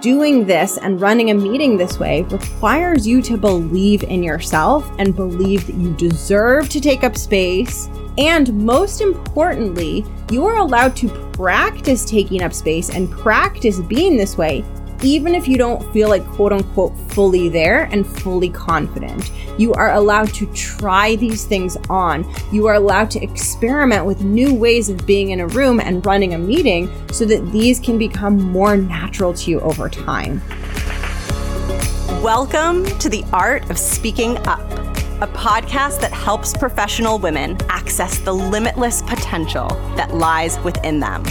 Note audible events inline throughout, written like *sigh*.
doing this and running a meeting this way requires you to believe in yourself and believe that you deserve to take up space. And most importantly, you are allowed to practice taking up space and practice being this way even if you don't feel like quote unquote fully there and fully confident. You are allowed to try these things on. You are allowed to experiment with new ways of being in a room and running a meeting so that these can become more natural to you over time. Welcome to the Art of Speaking Up, a podcast that helps professional women access the limitless potential that lies within them.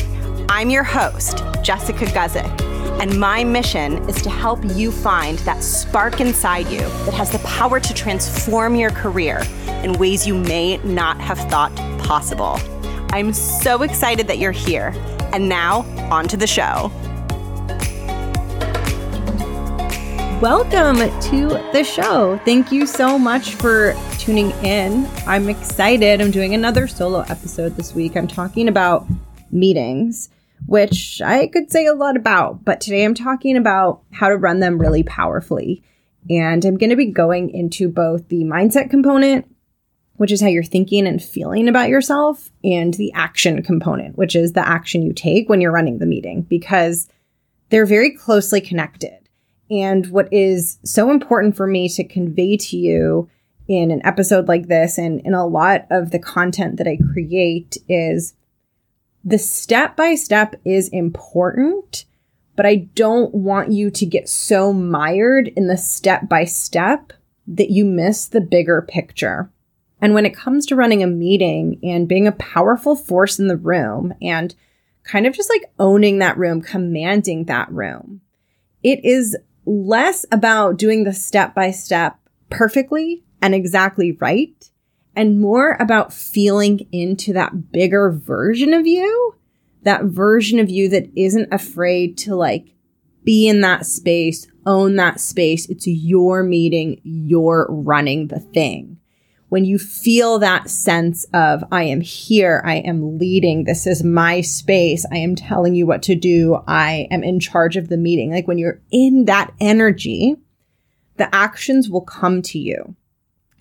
I'm your host, Jessica Guzik and my mission is to help you find that spark inside you that has the power to transform your career in ways you may not have thought possible. I'm so excited that you're here. And now, on to the show. Welcome to the show. Thank you so much for tuning in. I'm excited. I'm doing another solo episode this week. I'm talking about meetings which I could say a lot about, but today I'm talking about how to run them really powerfully. And I'm going to be going into both the mindset component, which is how you're thinking and feeling about yourself, and the action component, which is the action you take when you're running the meeting, because they're very closely connected. And what is so important for me to convey to you in an episode like this and in a lot of the content that I create is the step by step is important, but I don't want you to get so mired in the step by step that you miss the bigger picture. And when it comes to running a meeting and being a powerful force in the room and kind of just like owning that room, commanding that room, it is less about doing the step by step perfectly and exactly right and more about feeling into that bigger version of you, that version of you that isn't afraid to like be in that space, own that space. It's your meeting, you're running the thing. When you feel that sense of, I am here, I am leading, this is my space, I am telling you what to do, I am in charge of the meeting. Like when you're in that energy, the actions will come to you.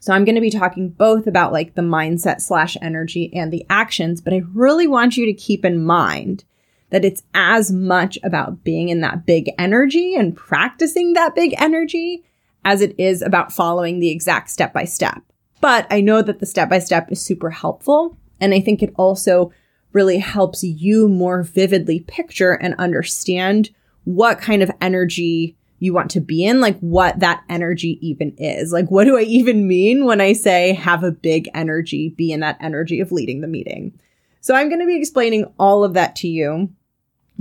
So I'm going to be talking both about like the mindset slash energy and the actions, but I really want you to keep in mind that it's as much about being in that big energy and practicing that big energy as it is about following the exact step by step. But I know that the step by step is super helpful. And I think it also really helps you more vividly picture and understand what kind of energy you want to be in, like what that energy even is. Like, what do I even mean when I say have a big energy, be in that energy of leading the meeting? So I'm going to be explaining all of that to you.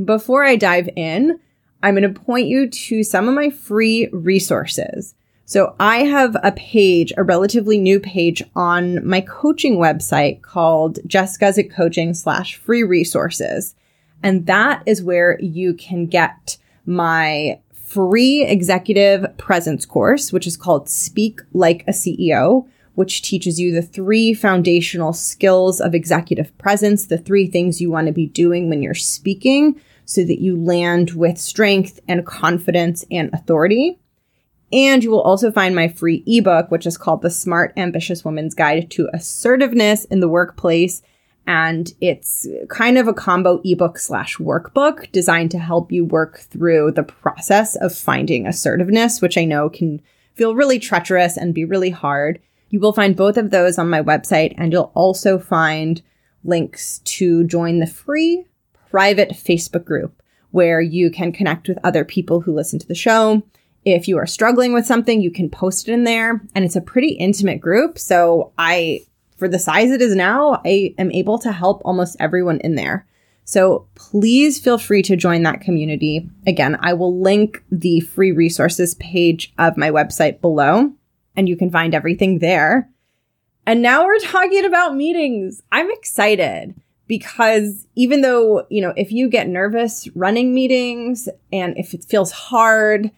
Before I dive in, I'm going to point you to some of my free resources. So I have a page, a relatively new page on my coaching website called Jess Guzik Coaching slash free resources. And that is where you can get my free executive presence course, which is called Speak Like a CEO, which teaches you the three foundational skills of executive presence, the three things you want to be doing when you're speaking so that you land with strength and confidence and authority. And you will also find my free ebook, which is called The Smart Ambitious Woman's Guide to Assertiveness in the Workplace and it's kind of a combo ebook slash workbook designed to help you work through the process of finding assertiveness, which I know can feel really treacherous and be really hard. You will find both of those on my website, and you'll also find links to join the free private Facebook group where you can connect with other people who listen to the show. If you are struggling with something, you can post it in there, and it's a pretty intimate group. So I for the size it is now, I am able to help almost everyone in there. So please feel free to join that community. Again, I will link the free resources page of my website below, and you can find everything there. And now we're *laughs* talking about meetings. I'm excited because even though, you know, if you get nervous running meetings and if it feels hard,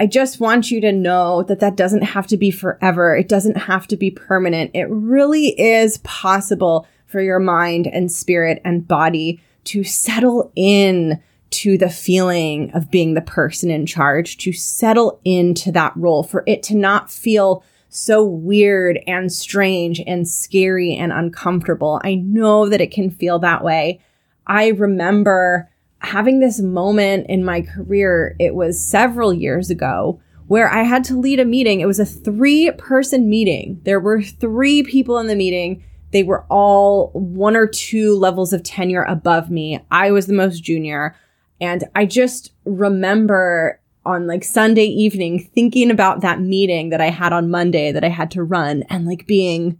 I just want you to know that that doesn't have to be forever. It doesn't have to be permanent. It really is possible for your mind and spirit and body to settle in to the feeling of being the person in charge, to settle into that role, for it to not feel so weird and strange and scary and uncomfortable. I know that it can feel that way. I remember having this moment in my career, it was several years ago, where I had to lead a meeting. It was a three person meeting. There were three people in the meeting. They were all one or two levels of tenure above me. I was the most junior. And I just remember on like Sunday evening thinking about that meeting that I had on Monday that I had to run and like being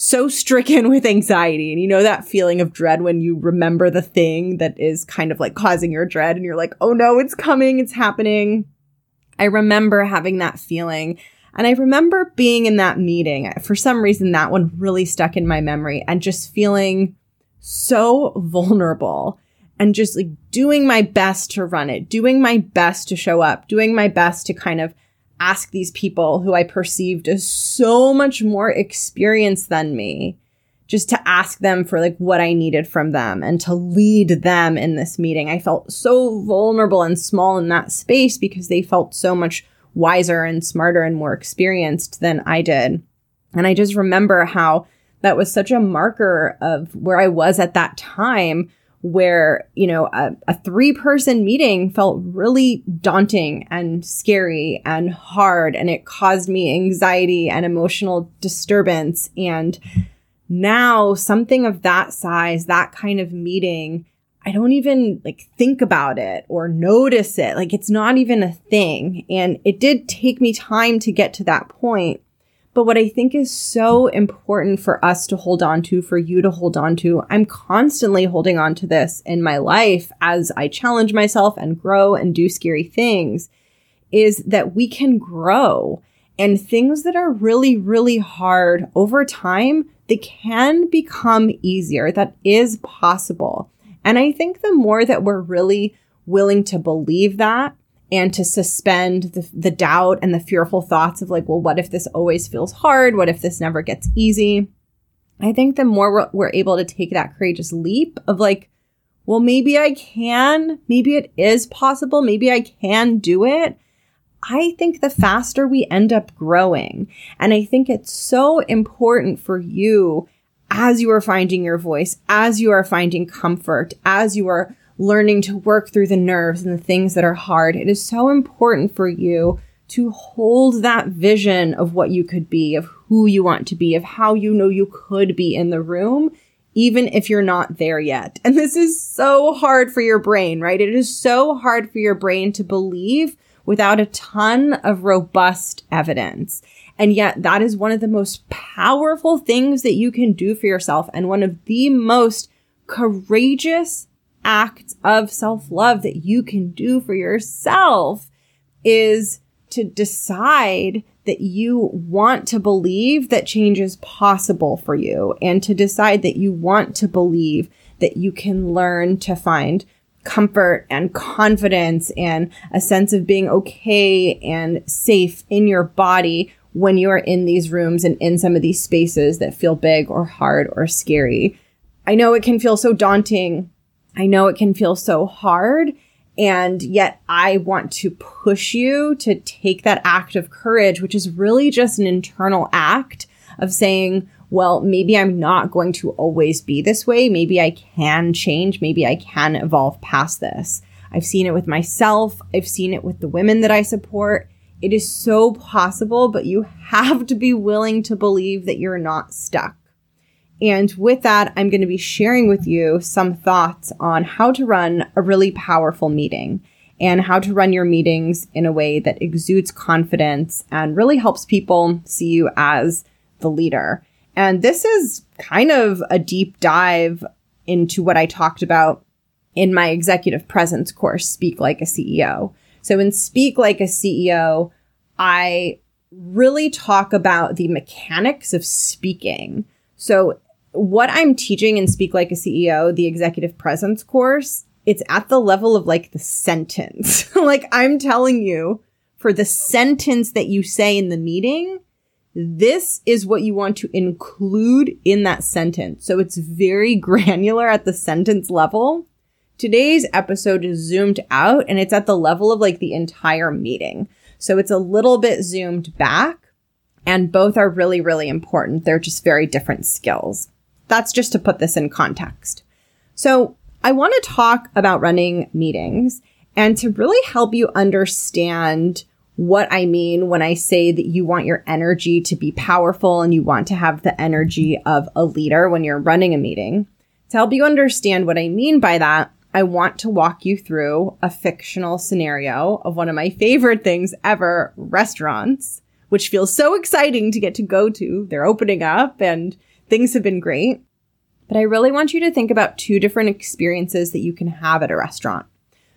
so stricken *laughs* with anxiety. And you know that feeling of dread when you remember the thing that is kind of like causing your dread and you're like, oh no, it's coming, it's happening. I remember having that feeling. And I remember being in that meeting. For some reason, that one really stuck in my memory and just feeling so vulnerable and just like doing my best to run it, doing my best to show up, doing my best to kind of ask these people who I perceived as so much more experienced than me, just to ask them for like what I needed from them and to lead them in this meeting. I felt so vulnerable and small in that space because they felt so much wiser and smarter and more experienced than I did. And I just remember how that was such a marker of where I was at that time where, you know, a, a three person meeting felt really daunting and scary and hard. And it caused me anxiety and emotional disturbance. And now something of that size, that kind of meeting, I don't even like think about it or notice it. Like it's not even a thing. And it did take me time to get to that point. But what I think is so important for us to hold on to, for you to hold on to, I'm constantly holding on to this in my life as I challenge myself and grow and do scary things, is that we can grow. And things that are really, really hard over time, they can become easier. That is possible. And I think the more that we're really willing to believe that, and to suspend the, the doubt and the fearful thoughts of like, well, what if this always feels hard? What if this never gets easy? I think the more we're, we're able to take that courageous leap of like, well, maybe I can, maybe it is possible, maybe I can do it. I think the faster we end up growing. And I think it's so important for you as you are finding your voice, as you are finding comfort, as you are learning to work through the nerves and the things that are hard, it is so important for you to hold that vision of what you could be, of who you want to be, of how you know you could be in the room, even if you're not there yet. And this is so hard for your brain, right? It is so hard for your brain to believe without a ton of robust evidence. And yet that is one of the most powerful things that you can do for yourself and one of the most courageous act of self love that you can do for yourself is to decide that you want to believe that change is possible for you and to decide that you want to believe that you can learn to find comfort and confidence and a sense of being okay and safe in your body when you are in these rooms and in some of these spaces that feel big or hard or scary. I know it can feel so daunting I know it can feel so hard. And yet I want to push you to take that act of courage, which is really just an internal act of saying, well, maybe I'm not going to always be this way. Maybe I can change. Maybe I can evolve past this. I've seen it with myself. I've seen it with the women that I support. It is so possible, but you have to be willing to believe that you're not stuck. And with that, I'm going to be sharing with you some thoughts on how to run a really powerful meeting and how to run your meetings in a way that exudes confidence and really helps people see you as the leader. And this is kind of a deep dive into what I talked about in my executive presence course, Speak Like a CEO. So in Speak Like a CEO, I really talk about the mechanics of speaking. So what I'm teaching in Speak Like a CEO, the executive presence course, it's at the level of like the sentence. *laughs* like I'm telling you, for the sentence that you say in the meeting, this is what you want to include in that sentence. So it's very *laughs* granular at the sentence level Today's episode is zoomed out and it's at the level of like the entire meeting. So it's a little bit zoomed back and both are really, really important. They're just very different skills. That's just to put this in context. So I want to talk about running meetings and to really help you understand what I mean when I say that you want your energy to be powerful and you want to have the energy of a leader when you're running a meeting. To help you understand what I mean by that, I want to walk you through a fictional scenario of one of my favorite things ever, restaurants, which feels so exciting to get to go to. They're opening up and things have been great. But I really want you to think about two different experiences that you can have at a restaurant.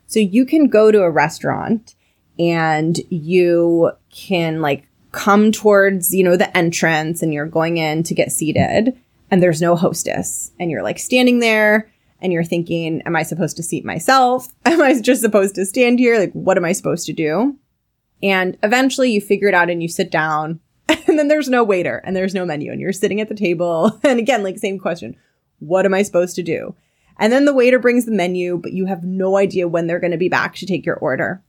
So you can go to a restaurant and you can like come towards, you know, the entrance and you're going in to get seated and there's no hostess and you're like standing there and you're thinking, am I supposed to seat myself? *laughs* Am I just supposed to stand here? Like, what am I supposed to do? And eventually you figure it out and you sit down *laughs* and then there's no waiter and there's no menu and you're sitting at the table. *laughs* And again, like same question. What am I supposed to do? And then the waiter brings the menu, but you have no idea when they're going to be back to take your order.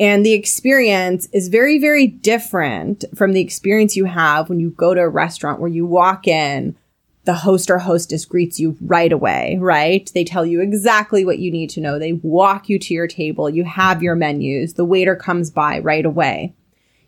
And the experience is very, very different from the experience you have when you go to a restaurant where you walk in, the host or hostess greets you right away, right? They tell you exactly what you need to know. They walk you to your table. You have your menus. The waiter comes by right away.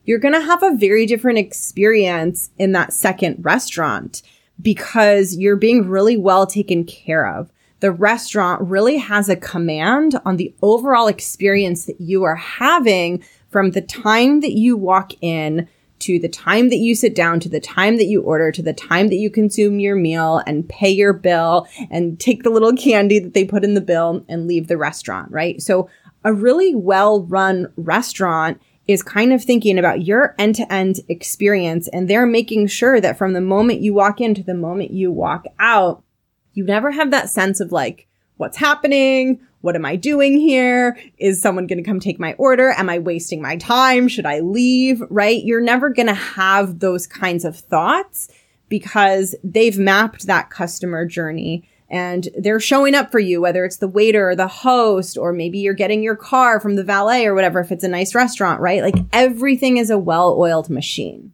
You're going to have a very different experience in that second restaurant because you're being really well taken care of. The restaurant really has a command on the overall experience that you are having from the time that you walk in to the time that you sit down, to the time that you order, to the time that you consume your meal and pay your bill and take the little candy that they put in the bill and leave the restaurant, right? So a really well run restaurant is kind of thinking about your end to end experience and they're making sure that from the moment you walk in to the moment you walk out, you never have that sense of like, what's happening? What am I doing here? Is someone going to come take my order? Am I wasting my time? Should I leave? Right? You're never going to have those kinds of thoughts because they've mapped that customer journey and they're showing up for you, whether it's the waiter or the host, or maybe you're getting your car from the valet or whatever, if it's a nice restaurant, right? Like everything is a well oiled machine.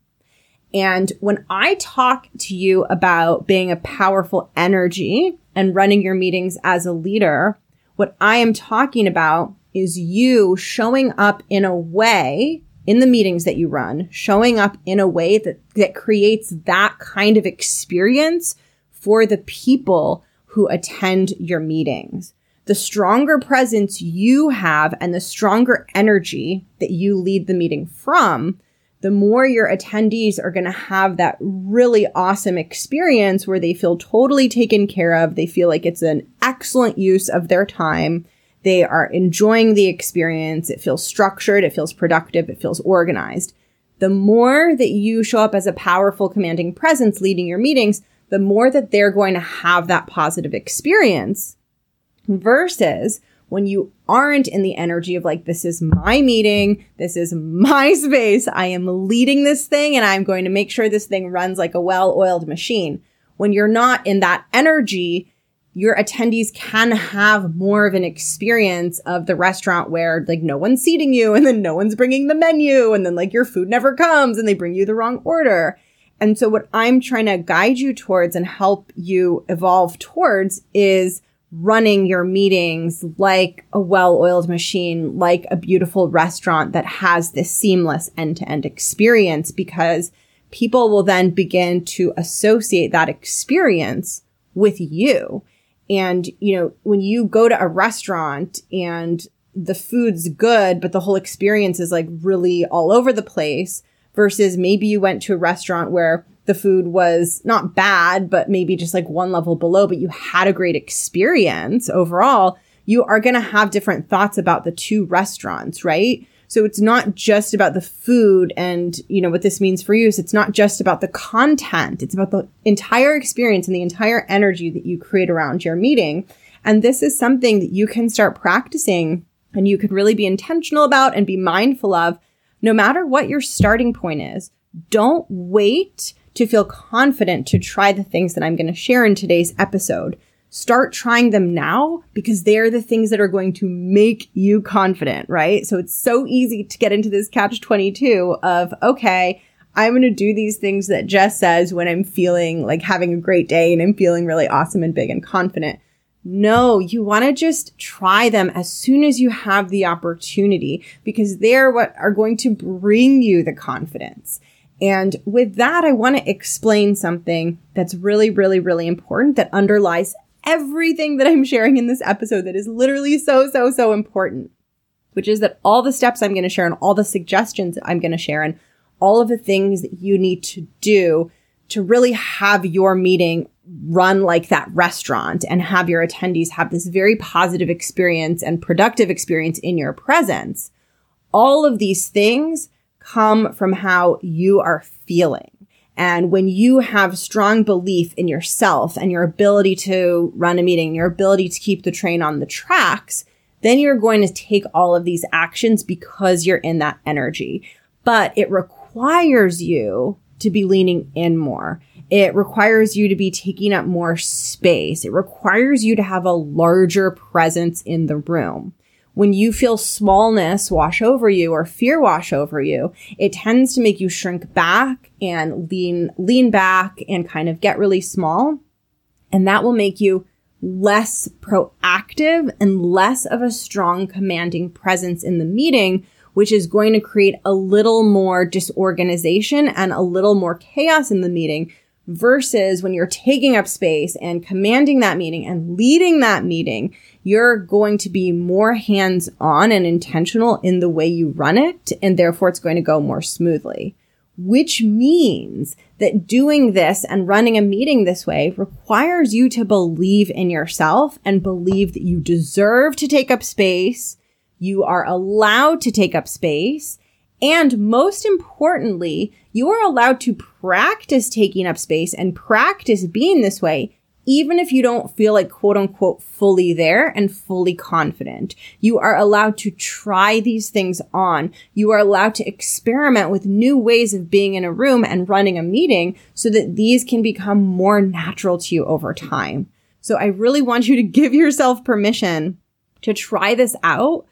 And when I talk to you about being a powerful energy and running your meetings as a leader, what I am talking about is you showing up in a way in the meetings that you run, showing up in a way that, that creates that kind of experience for the people who attend your meetings. The stronger presence you have and the stronger energy that you lead the meeting from, the more your attendees are going to have that really awesome experience where they feel totally taken care of. They feel like it's an excellent use of their time. They are enjoying the experience. It feels structured. It feels productive. It feels organized. The more that you show up as a powerful commanding presence leading your meetings, the more that they're going to have that positive experience versus when you aren't in the energy of like, this is my meeting. This is my *laughs* space. I am leading this thing and I'm going to make sure this thing runs like a well oiled machine. When you're not in that energy, your attendees can have more of an experience of the restaurant where like no one's seating you and then no one's bringing the menu and then like your food never comes and they bring you the wrong order. And so what I'm trying to guide you towards and help you evolve towards is running your meetings like a well-oiled machine, like a beautiful restaurant that has this seamless end-to-end experience because people will then begin to associate that experience with you. And, you know, when you go to a restaurant and the food's good, but the whole experience is like really all over the place versus maybe you went to a restaurant where the food was not bad, but maybe just like one level below, but you had a great experience overall, you are going to have different thoughts about the two restaurants, right? So it's not just about the food and, you know, what this means for you is it's not just about the content. It's about the entire experience and the entire energy that you create around your meeting. And this is something that you can start practicing and you can really be intentional about and be mindful of no matter what your starting point is. Don't wait to feel confident to try the things that I'm going to share in today's episode. start trying them now because they're the things that are going to make you confident, right? So it's so easy to get into this catch 22 of, okay, I'm going to do these things that Jess says when I'm feeling like having a great day and I'm feeling really awesome and big and confident. No, you want to just try them as soon as you have the opportunity because they're what are going to bring you the confidence. And with that, I want to explain something that's really, really, really important that underlies everything that I'm sharing in this episode that is literally so, so, so important, which is that all the steps I'm going to share and all the suggestions I'm going to share and all of the things that you need to do to really have your meeting run like that restaurant and have your attendees have this very positive experience and productive experience in your presence. All of these things come from how you are feeling. And when you have strong belief in yourself and your ability to run a meeting, your ability to keep the train on the tracks, then you're going to take all of these actions because you're in that energy. But it requires you to be leaning in more. It requires you to be taking up more space. It requires you to have a larger presence in the room. When you feel smallness wash over you or fear wash over you, it tends to make you shrink back and lean, lean back and kind of get really small. And that will make you less proactive and less of a strong commanding presence in the meeting, which is going to create a little more disorganization and a little more chaos in the meeting, versus when you're taking up space and commanding that meeting and leading that meeting, you're going to be more hands on and intentional in the way you run it. And therefore it's going to go more smoothly, which means that doing this and running a meeting this way requires you to believe in yourself and believe that you deserve to take up space. You are allowed to take up space and most importantly, you are allowed to practice taking up space and practice being this way, even if you don't feel like quote unquote fully there and fully confident. You are allowed to try these things on. You are allowed to experiment with new ways of being in a room and running a meeting so that these can become more natural to you over time. So I really want you to *laughs* give yourself permission to try this out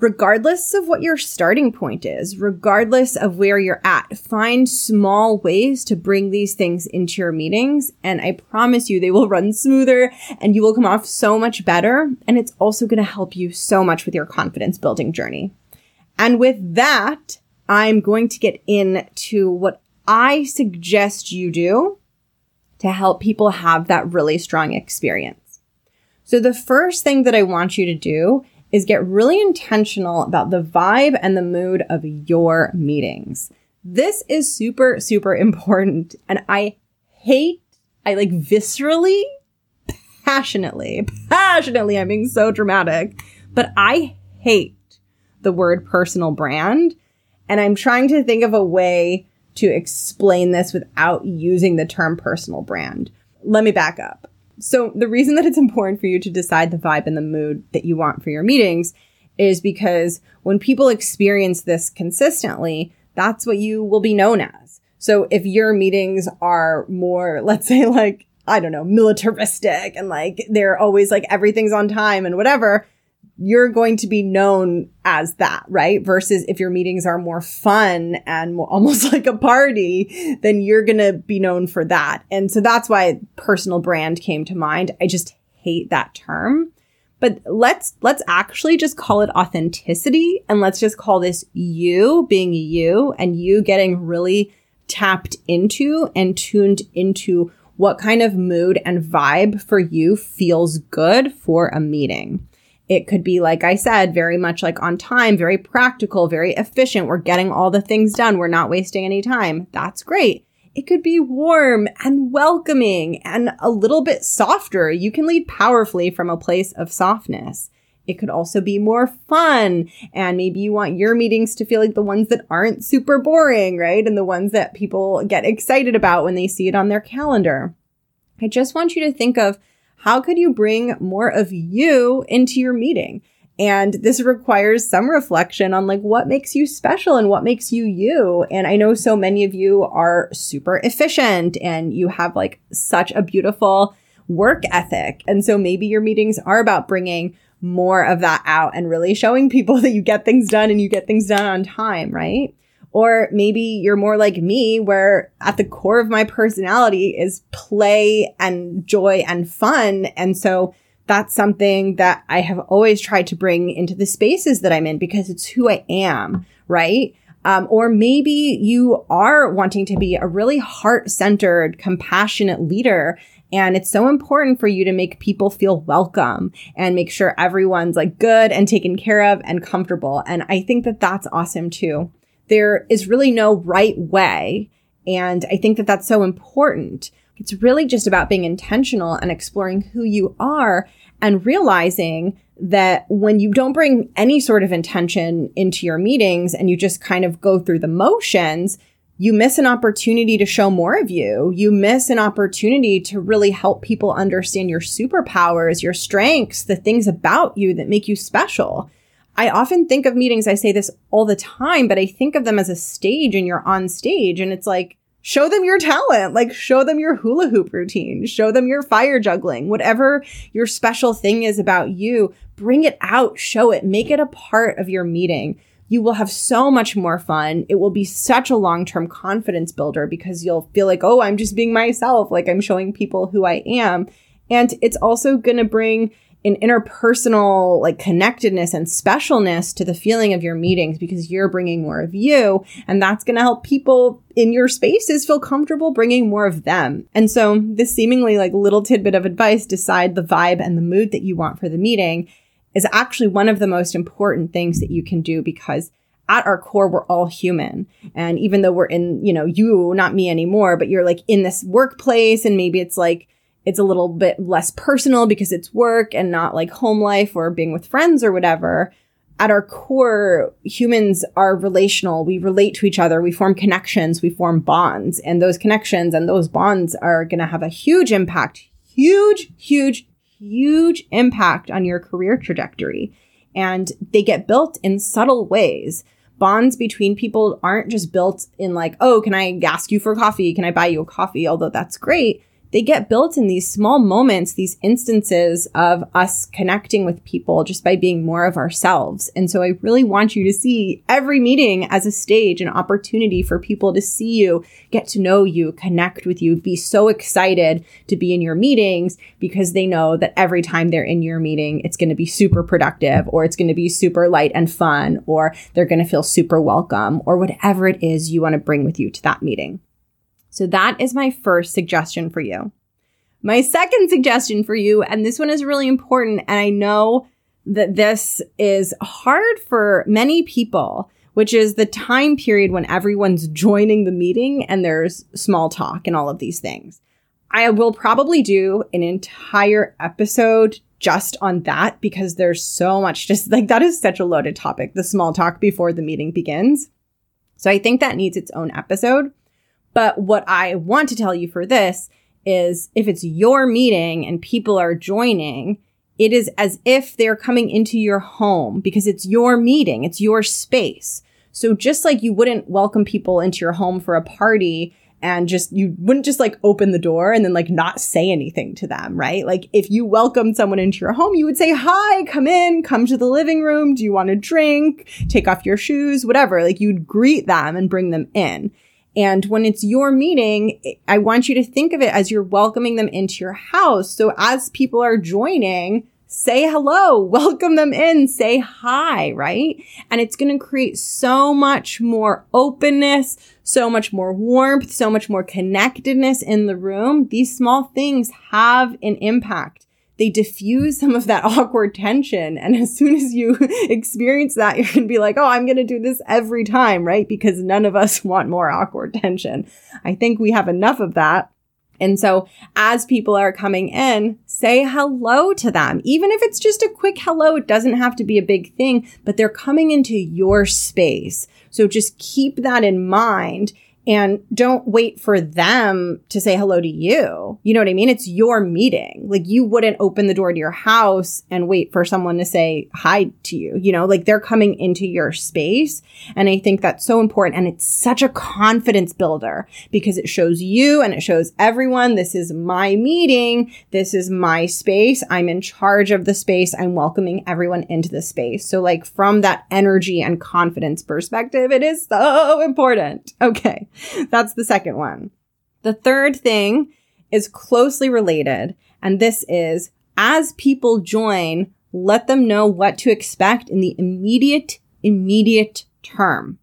regardless of what your starting point is, regardless of where you're at, find small ways to bring these things into your meetings. And I promise you they will run smoother and you will come off so much better. And it's also going to help you so much with your confidence building journey. And with that, I'm going to get into what I suggest you do to help people have that really strong experience. So the first thing that I want you to do is get really intentional about the vibe and the mood of your meetings. This is super, super *laughs* important. And I hate, I like viscerally, passionately, passionately, I'm being so dramatic, but I hate the word personal brand. And I'm trying to think of a way to explain this without using the term personal brand. Let me back up. So the reason that it's important for you to decide the vibe and the mood that you want for your meetings is because when people experience this consistently, that's what you will be known as. So if your meetings are more, *laughs* let's say like, I don't know, militaristic and like they're always like everything's on time and whatever, you're going to be known as that, right? Versus if your meetings are more fun and more, *laughs* almost like a party, then you're going to be known for that. And so that's why personal brand came to mind. I just hate that term. But let's, let's actually just call it authenticity and let's just call this you being you and you getting really tapped into and tuned into what kind of mood and vibe for you feels good for a meeting. It could be, like I said, very much like on time, very practical, very efficient. We're getting all the things done. We're not wasting any time. That's great. It could be warm and welcoming and a little bit softer. You can lead powerfully from a place of softness. It could also be more fun. And maybe you want your meetings to feel like the ones that aren't super boring, right? And the ones that people get excited about when they see it on their calendar. I just want you to think of how could you bring more of you into your meeting? And this requires some reflection on like what makes you special and what makes you you. And I know so many of you are super efficient and you have like such a beautiful work ethic. And so maybe your meetings are about bringing more of that out and really showing people *laughs* that you get things done and you get things done on time, right? Or maybe you're more like me, where at the core of my personality is play and joy and fun. And so that's something that I have always tried to bring into the spaces that I'm in because it's who I am, right? Um, or maybe you are wanting to be a really heart centered, compassionate leader. And it's so important for you to make people feel welcome and make sure everyone's like good and taken care of and comfortable. And I think that that's awesome too. There is really no right way. And I think that that's so important. It's really just about being intentional and exploring who you are and realizing that when you don't bring any sort of intention into your meetings and you just kind of go through the motions, you miss an opportunity to show more of you. You miss an opportunity to really help people understand your superpowers, your strengths, the things about you that make you special. I often think of meetings, I say this all the time, but I think of them as a stage and you're on stage and it's like, show them your talent. Like show them your hula hoop routine, show them your fire juggling, whatever your special thing is about you, bring it out, show it, make it a part of your meeting. You will have so much more fun. It will be such a long term confidence builder because you'll feel like, oh, I'm just being myself. Like I'm showing people who I am. And it's also going to bring an interpersonal like connectedness and specialness to the feeling of your meetings because you're bringing more of you and that's going to help people in your spaces feel comfortable bringing more of them. And so this seemingly like little tidbit of advice, decide the vibe and the mood that you want for the meeting is actually one of the most important things that you can do because at our core, we're all human. And even though we're in, you know, you, not me anymore, but you're like in this workplace and maybe it's like, it's a little bit less personal because it's work and not like home life or being with friends or whatever. At our core, humans are relational. We relate to each other. We form connections. We form bonds. And those connections and those bonds are going to have a huge impact, huge, huge, huge impact on your career trajectory. And they get built in subtle ways. Bonds between people aren't just built in like, oh, can I ask you for coffee? Can I buy you a coffee? Although that's great they get built in these small moments, these instances of us connecting with people just by being more of ourselves. And so I really want you to see every meeting as a stage, an opportunity for people to see you, get to know you, connect with you, be so excited to be in your meetings because they know that every time they're in your meeting, it's going to be super productive or it's going to be super light and fun or they're going to feel super welcome or whatever it is you want to bring with you to that meeting. So that is my first suggestion for you. My second suggestion for you, and this one is really important, and I know that this is hard for many people, which is the time period when everyone's joining the meeting and there's small talk and all of these things. I will probably do an entire episode just on that because there's so much just like that is such a loaded topic, the small talk before the meeting begins. So I think that needs its own episode. But what I want to tell you for this is if it's your meeting and people are joining, it is as if they're coming into your home because it's your meeting, it's your space. So just like you wouldn't welcome people into your home for a party and just you wouldn't just like open the door and then like not say anything to them, right? Like if you welcomed someone into your home, you would say, "Hi, come in, come to the living room. Do you want a drink? Take off your shoes, whatever." Like you'd greet them and bring them in. And when it's your meeting, I want you to think of it as you're welcoming them into your house. So as people are joining, say hello, *laughs* welcome them in, say hi, right? And it's going to create so much more openness, so much more warmth, so much more connectedness in the room. These small things have an impact they diffuse some of that *laughs* awkward tension. And as soon as you *laughs* experience that, you're going to be like, oh, I'm going to do this every time, right? Because none of us *laughs* want more awkward tension. I think we have enough of that. And so as people are coming in, say hello to them. Even if it's just a quick hello, it doesn't have to be a big thing, but they're coming into your space. So just keep that in mind and don't wait for them to say hello to you. You know what I mean? It's your meeting. Like you wouldn't open the door to your house and wait for someone to say hi to you. You know, like they're coming into your space. And I think that's so important. And it's such a confidence builder because it shows you and it shows everyone this is my meeting. This is my space. I'm in charge of the space. I'm welcoming everyone into the space. So like from that energy and confidence perspective, it is so important. Okay. *laughs* That's the second one. The third thing is closely related, and this is as people join, let them know what to expect in the immediate, immediate term.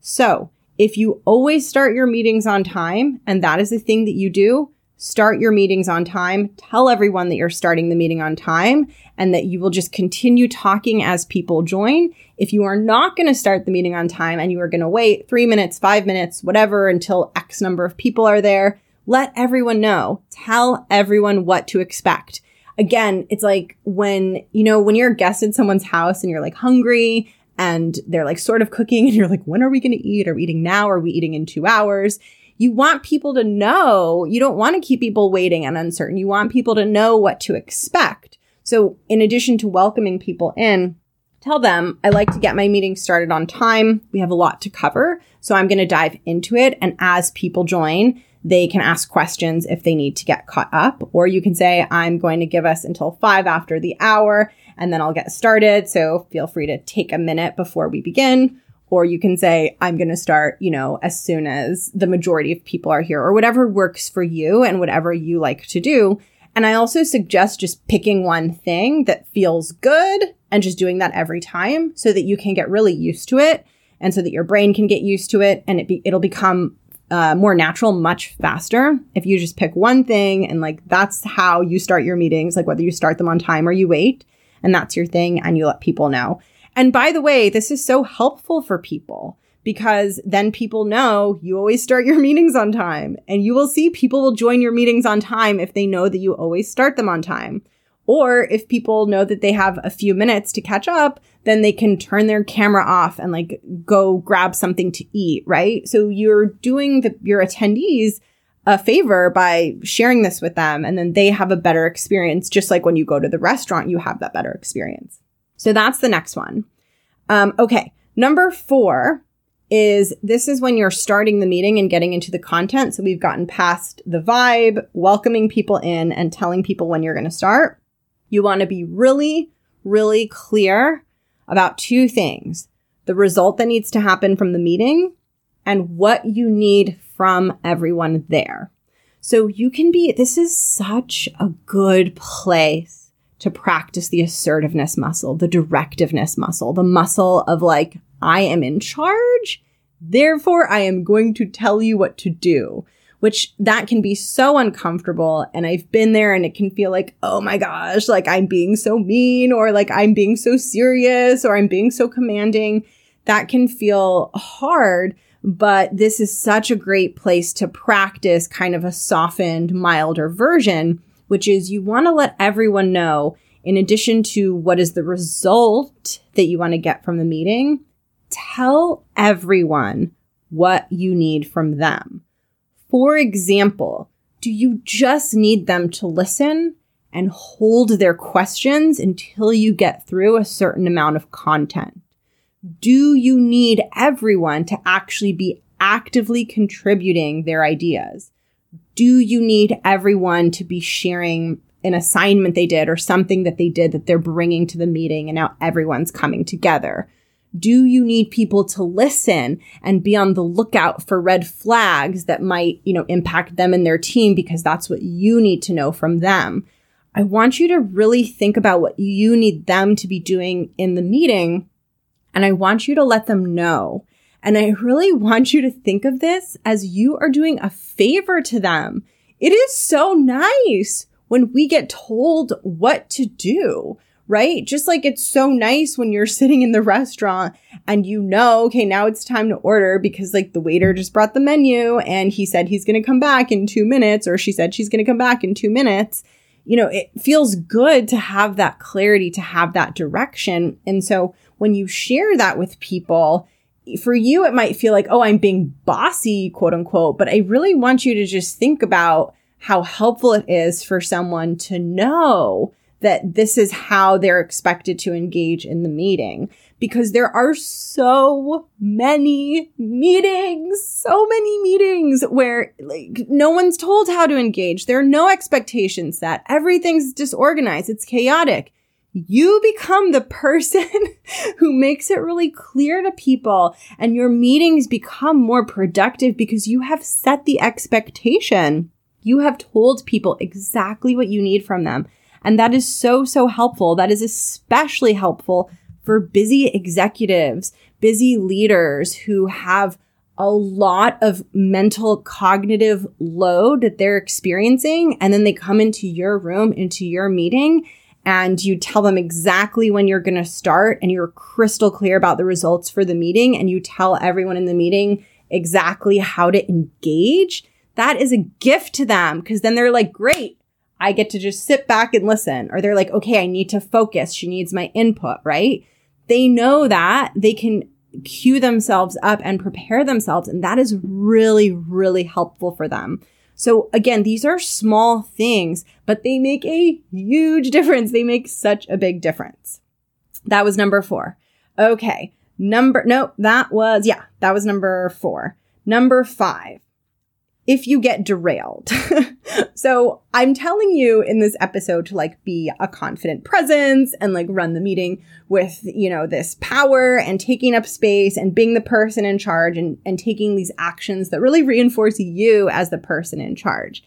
So if you always start your meetings on time, and that is the thing that you do, start your meetings on time. Tell everyone that you're starting the meeting on time and that you will just continue talking as people join. If you are not going to start the meeting on time and you are going to wait three minutes, five minutes, whatever, until X number of people are there, let everyone know. Tell everyone what to expect. Again, it's like when, you know, when you're a guest in someone's house and you're like hungry and they're like sort of cooking and you're like, when are we going to eat? Are we eating now? Are we eating in two hours? you want people to know, you don't want to keep people waiting and uncertain. You want people to know what to expect. So in addition to welcoming people in, tell them I like to get my meeting started on time. We have a lot to cover. So I'm going to dive into it. And as people join, they can ask questions if they need to get caught up. Or you can say, I'm going to give us until five after the hour and then I'll get started. So feel free to take a minute before we begin. Or you can say, I'm going to start, you know, as soon as the majority of people are here or whatever works for you and whatever you like to do. And I also suggest just picking one thing that feels good and just doing that every time so that you can get really used to it and so that your brain can get used to it and it be, it'll become uh, more natural much faster if you just pick one thing and like that's how you start your meetings, like whether you start them on time or you wait and that's your thing and you let people know. And by the way, this is so helpful for people because then people know you always start your *laughs* meetings on time and you will see people will join your meetings on time if they know that you always start them on time. Or if people know that they have a few minutes to catch up, then they can turn their camera off and like go grab something to eat, right? So you're doing the, your attendees a favor by sharing this with them and then they have a better experience. Just like when you go to the restaurant, you have that better experience. So that's the next one. Um, okay. Number four is this is when you're starting the meeting and getting into the content. So we've gotten past the vibe, welcoming people in and telling people when you're going to start. You want to be really, really clear about two things. The result that needs to happen from the meeting and what you need from everyone there. So you can be, this is such a good place to practice the assertiveness muscle, the directiveness muscle, the muscle of like, I am in charge. Therefore, I am going to tell you what to do, which that can be so uncomfortable. And I've been there and it can feel like, oh my gosh, like I'm being so mean or like I'm being so serious or I'm being so commanding. That can feel hard. But this is such a great place to practice kind of a softened, milder version which is you want to let everyone know, in addition to what is the result that you want to get from the meeting, tell everyone what you need from them. For example, do you just need them to listen and hold their questions until you get through a certain amount of content? Do you need everyone to actually be actively contributing their ideas? do you need everyone to be sharing an assignment they did or something that they did that they're bringing to the meeting and now everyone's coming together? Do you need people to listen and be on the lookout for red flags that might, you know, impact them and their team because that's what you need to know from them? I want you to really think about what you need them to be doing in the meeting. And I want you to let them know and I really want you to think of this as you are doing a favor to them. It is so nice when we get told what to do, right? Just like it's so nice when you're *laughs* sitting in the restaurant and you know, okay, now it's time to order because like the waiter just brought the menu and he said he's going to come back in two minutes or she said she's going to come back in two minutes. You know, it feels good to have that clarity, to have that direction. And so when you share that with people, for you, it might feel like, oh, I'm being bossy, quote unquote, but I really want you to just think about how helpful it is for someone to know that this is how they're expected to engage in the meeting because there are so many meetings, so many meetings where like no one's told how to engage. There are no expectations set. Everything's disorganized. It's chaotic. You become the person *laughs* who makes it really clear to people and your meetings become more productive because you have set the expectation. You have told people exactly what you need from them. And that is so, so helpful. That is especially helpful for busy executives, busy leaders who have a lot of mental cognitive load that they're experiencing. And then they come into your room, into your meeting, and you tell them exactly when you're going to start and you're crystal clear about the results for the meeting and you tell everyone in the meeting exactly how to engage. That is a gift to them because then they're like, great. I get to just sit back and listen. Or they're like, okay, I need to focus. She needs my input, right? they know that they can cue themselves up and prepare themselves. And that is really, really helpful for them. So again, these are small things, but they make a huge difference. They make such a big difference. That was number four. Okay. Number, no, that was, yeah, that was number four. Number five if you get derailed. *laughs* so I'm telling you in this episode to like be a confident presence and like run the meeting with, you know, this power and taking up space and being the person in charge and, and taking these actions that really reinforce you as the person in charge.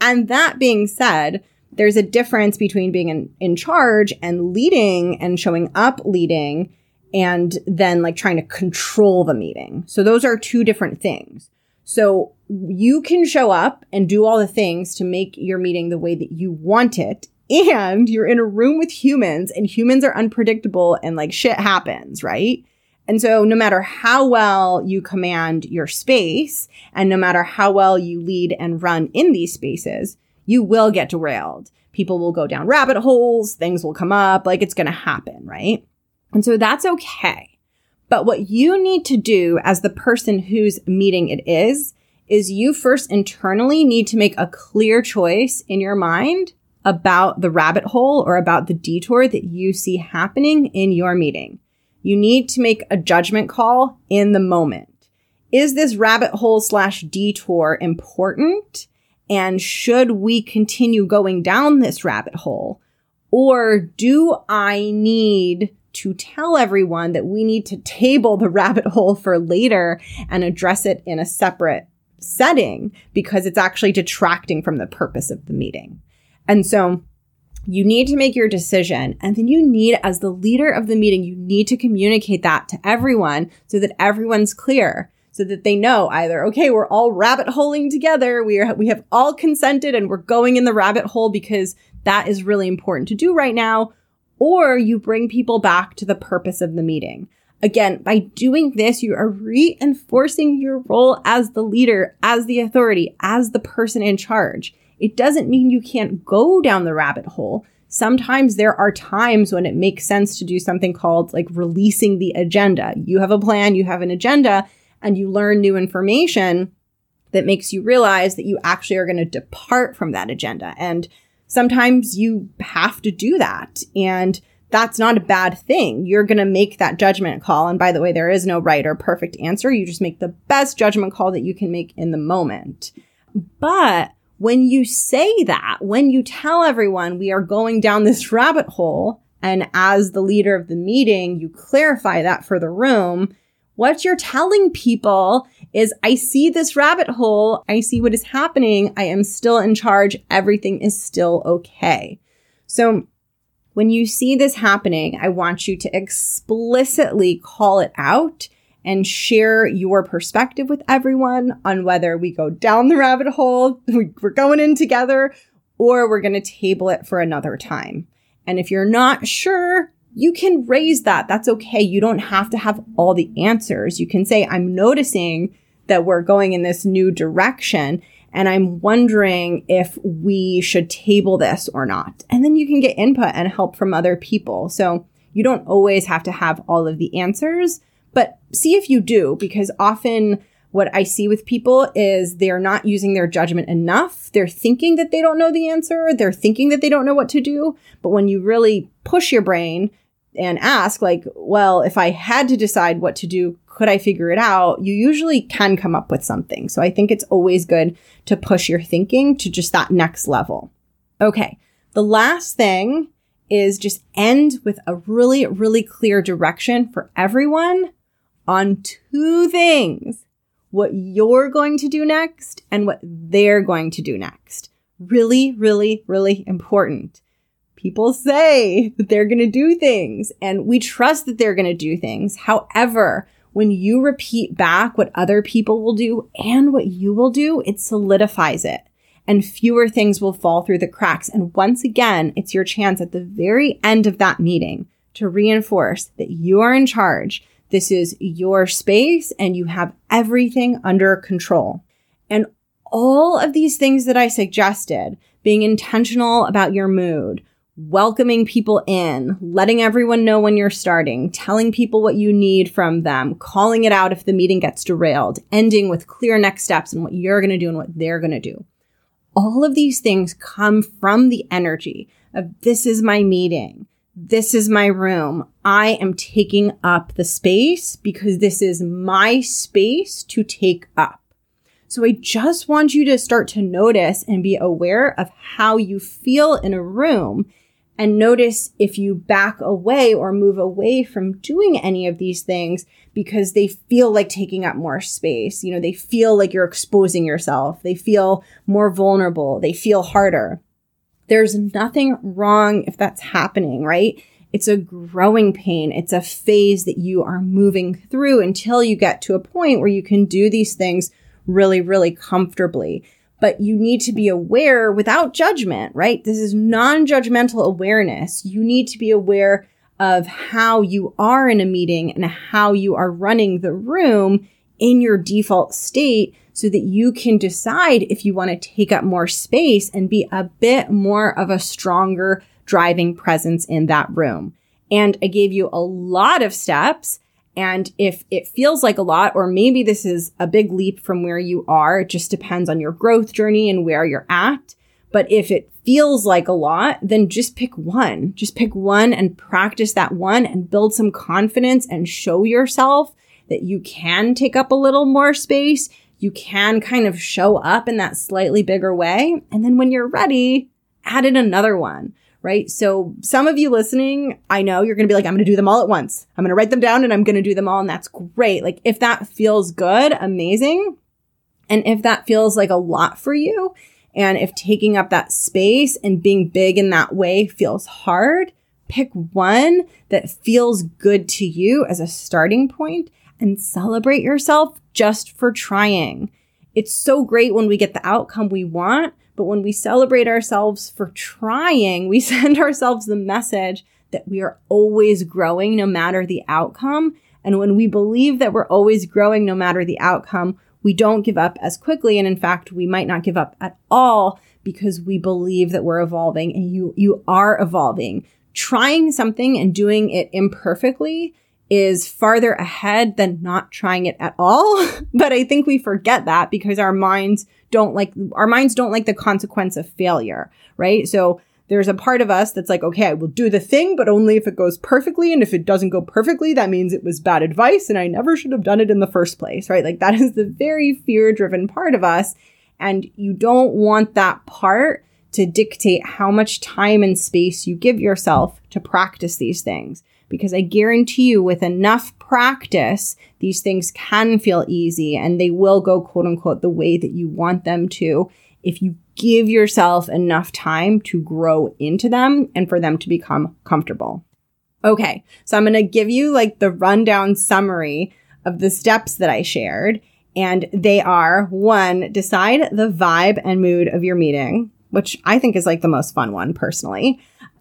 And that being said, there's a difference between being in, in charge and leading and showing up leading and then like trying to control the meeting. So those are two different things. So you can show up and do all the things to make your meeting the way that you want it. And you're in a room with humans and humans are unpredictable and like shit happens, right? And so no matter how well you command your space and no matter how well you lead and run in these spaces, you will get derailed. People will go down rabbit holes. Things will come up. Like it's going to happen, right? And so that's okay. But what you need to do as the person whose meeting it is, is you first internally need to make a clear choice in your mind about the rabbit hole or about the detour that you see happening in your meeting. You need to make a judgment call in the moment. Is this rabbit hole slash detour important? And should we continue going down this rabbit hole? Or do I need to tell everyone that we need to table the rabbit hole for later and address it in a separate setting because it's actually detracting from the purpose of the meeting. And so you need to make your decision. And then you need, as the leader of the meeting, you need to communicate that to everyone so that everyone's clear. So that they know either, okay, we're all rabbit holing together. We are, we have all consented and we're going in the rabbit hole because that is really important to do right now or you bring people back to the purpose of the meeting. Again, by doing this, you are reinforcing your role as the leader, as the authority, as the person in charge. It doesn't mean you can't go down the rabbit hole. Sometimes there are times when it makes sense to do something called like releasing the agenda. You have a plan, you have an agenda, and you learn new information that makes you realize that you actually are going to depart from that agenda. And sometimes you have to do that. And that's not a bad thing. You're going to make that judgment call. And by the way, there is no right or perfect answer. You just make the best judgment call that you can make in the moment. But when you say that, when you tell everyone we are going down this rabbit hole, and as the leader of the meeting, you clarify that for the room, what you're telling people is I see this rabbit hole. I see what is happening. I am still in charge. Everything is still okay. So when you see this happening, I want you to explicitly call it out and share your perspective with everyone on whether we go down the rabbit hole, *laughs* we're going in together, or we're going to table it for another time. And if you're not sure, you can raise that. That's okay. You don't have to have all the answers. You can say, I'm noticing that we're going in this new direction. And I'm wondering if we should table this or not. And then you can get input and help from other people. So you don't always have to have all of the answers, but see if you do, because often what I see with people is they're not using their judgment enough. They're thinking that they don't know the answer. They're thinking that they don't know what to do. But when you really push your brain and ask, like, well, if I had to decide what to do, could I figure it out? You usually can come up with something. So I think it's always good to push your thinking to just that next level. Okay. The last thing is just end with a really, really clear direction for everyone on two things what you're going to do next and what they're going to do next. Really, really, really important. People say that they're going to do things and we trust that they're going to do things. However, when you repeat back what other people will do and what you will do, it solidifies it and fewer things will fall through the cracks. And once again, it's your chance at the very end of that meeting to reinforce that you are in charge. This is your space and you have everything under control. And all of these things that I suggested, being intentional about your mood, welcoming people in, letting everyone know when you're starting, telling people what you need from them, calling it out if the meeting gets derailed, ending with clear next steps and what you're going to do and what they're going to do all of these things come from the energy of this is my meeting. This is my room. I am taking up the space because this is my space to take up. So I just want you to start to notice and be aware of how you feel in a room and notice if you back away or move away from doing any of these things because they feel like taking up more space. You know, they feel like you're exposing yourself. They feel more vulnerable. They feel harder. There's nothing wrong if that's happening, right? It's a growing pain. It's a phase that you are moving through until you get to a point where you can do these things really, really comfortably but you need to be aware without judgment, right? This is non-judgmental awareness. You need to be aware of how you are in a meeting and how you are running the room in your default state so that you can decide if you want to take up more space and be a bit more of a stronger driving presence in that room. And I gave you a lot of steps and if it feels like a lot, or maybe this is a big leap from where you are, it just depends on your growth journey and where you're at. But if it feels like a lot, then just pick one. Just pick one and practice that one and build some confidence and show yourself that you can take up a little more space. You can kind of show up in that slightly bigger way. And then when you're ready, add in another one right? So some of you listening, I know you're going to be like, I'm going to do them all at once. I'm going to write them down and I'm going to do them all. And that's great. Like if that feels good, amazing. And if that feels like a lot for you, and if taking up that space and being big in that way feels hard, pick one that feels good to you as a starting point and celebrate yourself just for trying. It's so great when we get the outcome we want, but when we celebrate ourselves for trying, we *laughs* send ourselves the message that we are always growing no matter the outcome. And when we believe that we're always growing no matter the outcome, we don't give up as quickly. And in fact, we might not give up at all because we believe that we're evolving and you, you are evolving. Trying something and doing it imperfectly is farther ahead than not trying it at all. *laughs* but I think we forget that because our minds don't like, our minds don't like the consequence of failure, right? So there's a part of us that's like, okay, I will do the thing, but only if it goes perfectly. And if it doesn't go perfectly, that means it was bad advice and I never should have done it in the first place, right? Like that is the very fear driven part of us. And you don't want that part to dictate how much time and space you give yourself to practice these things because I guarantee you with enough practice, these things can feel easy and they will go quote unquote the way that you want them to if you give yourself enough time to grow into them and for them to become comfortable. Okay. So I'm going to give you like the rundown summary of the steps that I shared. And they are one, decide the vibe and mood of your meeting, which I think is like the most fun one personally.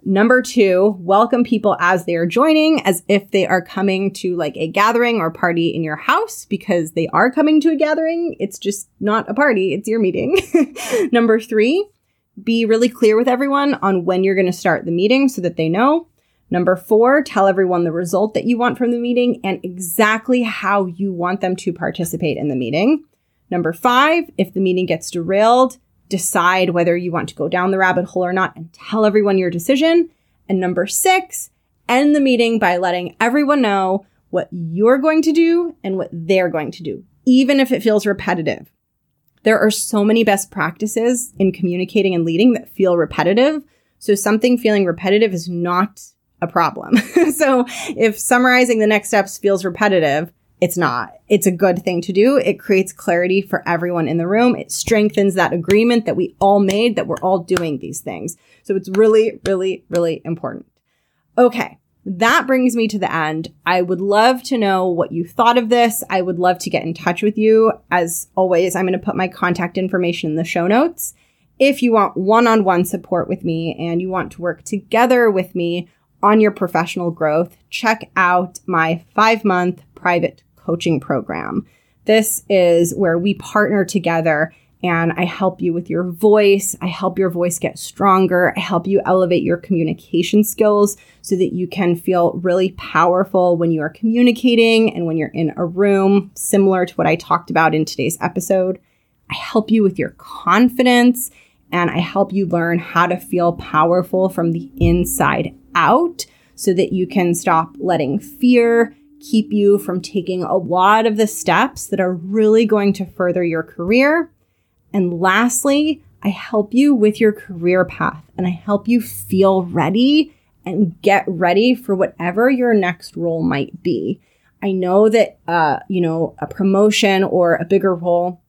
Number two, welcome people as they are joining as if they are coming to like a gathering or party in your house because they are coming to a gathering. It's just not a party. It's your meeting. *laughs* Number three, be really clear with everyone on when you're going to start the meeting so that they know. Number four, tell everyone the result that you want from the meeting and exactly how you want them to participate in the meeting. Number five, if the meeting gets derailed, decide whether you want to go down the rabbit hole or not and tell everyone your decision. And number six, end the meeting by letting everyone know what you're going to do and what they're going to do, even if it feels repetitive. There are so many best practices in communicating and leading that feel repetitive. So something feeling repetitive is not a problem. *laughs* so if summarizing the next steps feels repetitive, it's not. It's a good thing to do. It creates clarity for everyone in the room. It strengthens that agreement that we all made that we're all doing these things. So it's really, really, really important. Okay. That brings me to the end. I would love to know what you thought of this. I would love to get in touch with you. As always, I'm going to put my contact information in the show notes. If you want one-on-one support with me and you want to work together with me on your professional growth, check out my five month private coaching program. This is where we partner together and I help you with your voice. I help your voice get stronger. I help you elevate your communication skills so that you can feel really powerful when you are communicating and when you're in a room, similar to what I talked about in today's episode. I help you with your confidence and I help you learn how to feel powerful from the inside out so that you can stop letting fear keep you from taking a lot of the steps that are really going to further your career. And lastly, I help you with your career path and I help you feel ready and get ready for whatever your next role might be. I know that, uh, you know, a promotion or a bigger role,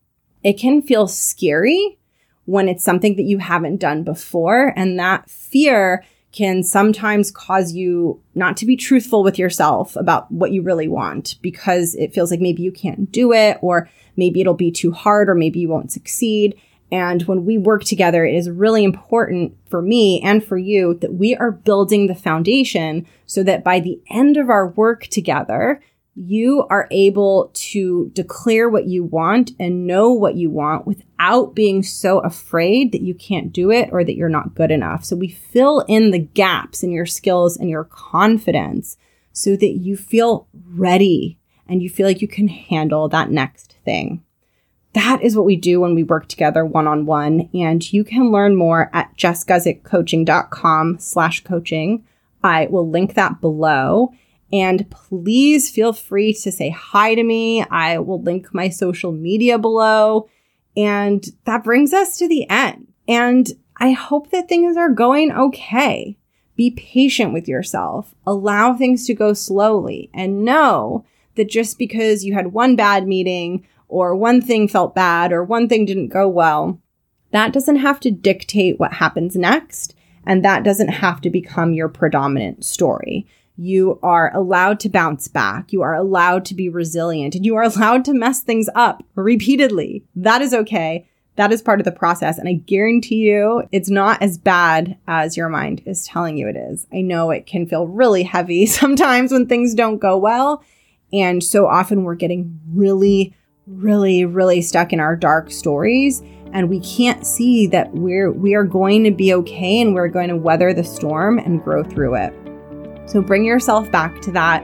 it can feel scary when it's something that you haven't done before. And that fear can sometimes cause you not to be truthful with yourself about what you really want because it feels like maybe you can't do it or maybe it'll be too hard or maybe you won't succeed. And when we work together, it is really important for me and for you that we are building the foundation so that by the end of our work together, you are able to declare what you want and know what you want without being so afraid that you can't do it or that you're not good enough. So we fill in the gaps in your skills and your confidence so that you feel ready and you feel like you can handle that next thing. That is what we do when we work together one on one. And you can learn more at jessguzikcoaching.com slash coaching. I will link that below. And please feel free to say hi to me. I will link my social media below. And that brings us to the end. And I hope that things are going okay. Be patient with yourself. Allow things to go slowly and know that just because you had one bad meeting or one thing felt bad or one thing didn't go well, that doesn't have to dictate what happens next. And that doesn't have to become your predominant story. You are allowed to bounce back. You are allowed to be resilient and you are *laughs* allowed to mess things up repeatedly. That is okay. That is part of the process. And I guarantee you it's not as bad as your mind is telling you it is. I know it can feel really heavy *laughs* sometimes when things don't go well. And so often we're getting really, really, really stuck in our dark stories and we can't see that we're we are going to be okay and we're going to weather the storm and grow through it. So bring yourself back to that.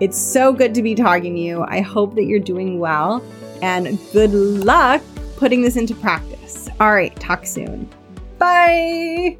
It's so good to be talking to you. I hope that you're doing well and good luck putting this into practice. All right, talk soon. Bye.